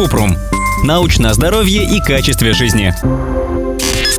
Купрум. Научное здоровье и качестве жизни.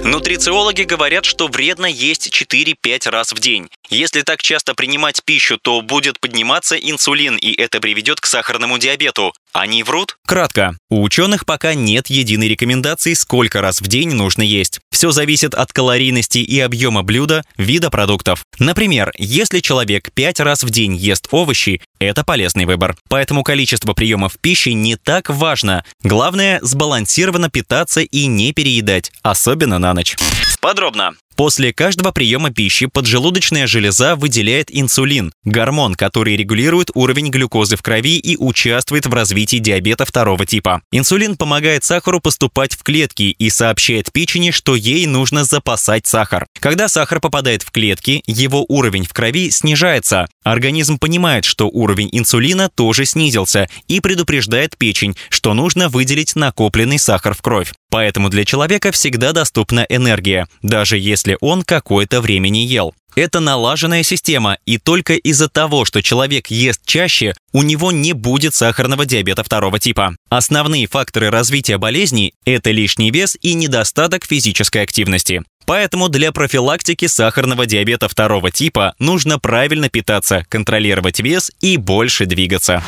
Нутрициологи говорят, что вредно есть 4-5 раз в день. Если так часто принимать пищу, то будет подниматься инсулин, и это приведет к сахарному диабету. Они врут? Кратко. У ученых пока нет единой рекомендации, сколько раз в день нужно есть. Все зависит от калорийности и объема блюда, вида продуктов. Например, если человек 5 раз в день ест овощи, это полезный выбор. Поэтому количество приемов пищи не так важно. Главное – сбалансированно питаться и не переедать, особенно на ночь. Подробно. После каждого приема пищи поджелудочная железа выделяет инсулин – гормон, который регулирует уровень глюкозы в крови и участвует в развитии диабета второго типа. Инсулин помогает сахару поступать в клетки и сообщает печени, что ей нужно запасать сахар. Когда сахар попадает в клетки, его уровень в крови снижается. Организм понимает, что уровень инсулина тоже снизился и предупреждает печень, что нужно выделить накопленный сахар в кровь. Поэтому для человека всегда доступна энергия, даже если он какое-то время не ел. Это налаженная система, и только из-за того, что человек ест чаще, у него не будет сахарного диабета второго типа. Основные факторы развития болезней – это лишний вес и недостаток физической активности. Поэтому для профилактики сахарного диабета второго типа нужно правильно питаться, контролировать вес и больше двигаться.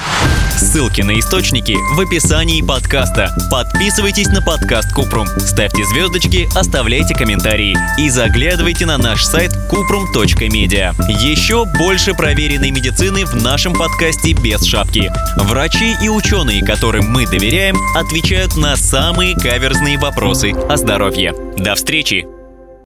Ссылки на источники в описании подкаста. Подписывайтесь на подкаст Купрум, ставьте звездочки, оставляйте комментарии и заглядывайте на наш сайт kuprum.media. Еще больше проверенной медицины в нашем подкасте без шапки. Врачи и ученые, которым мы доверяем, отвечают на самые каверзные вопросы о здоровье. До встречи!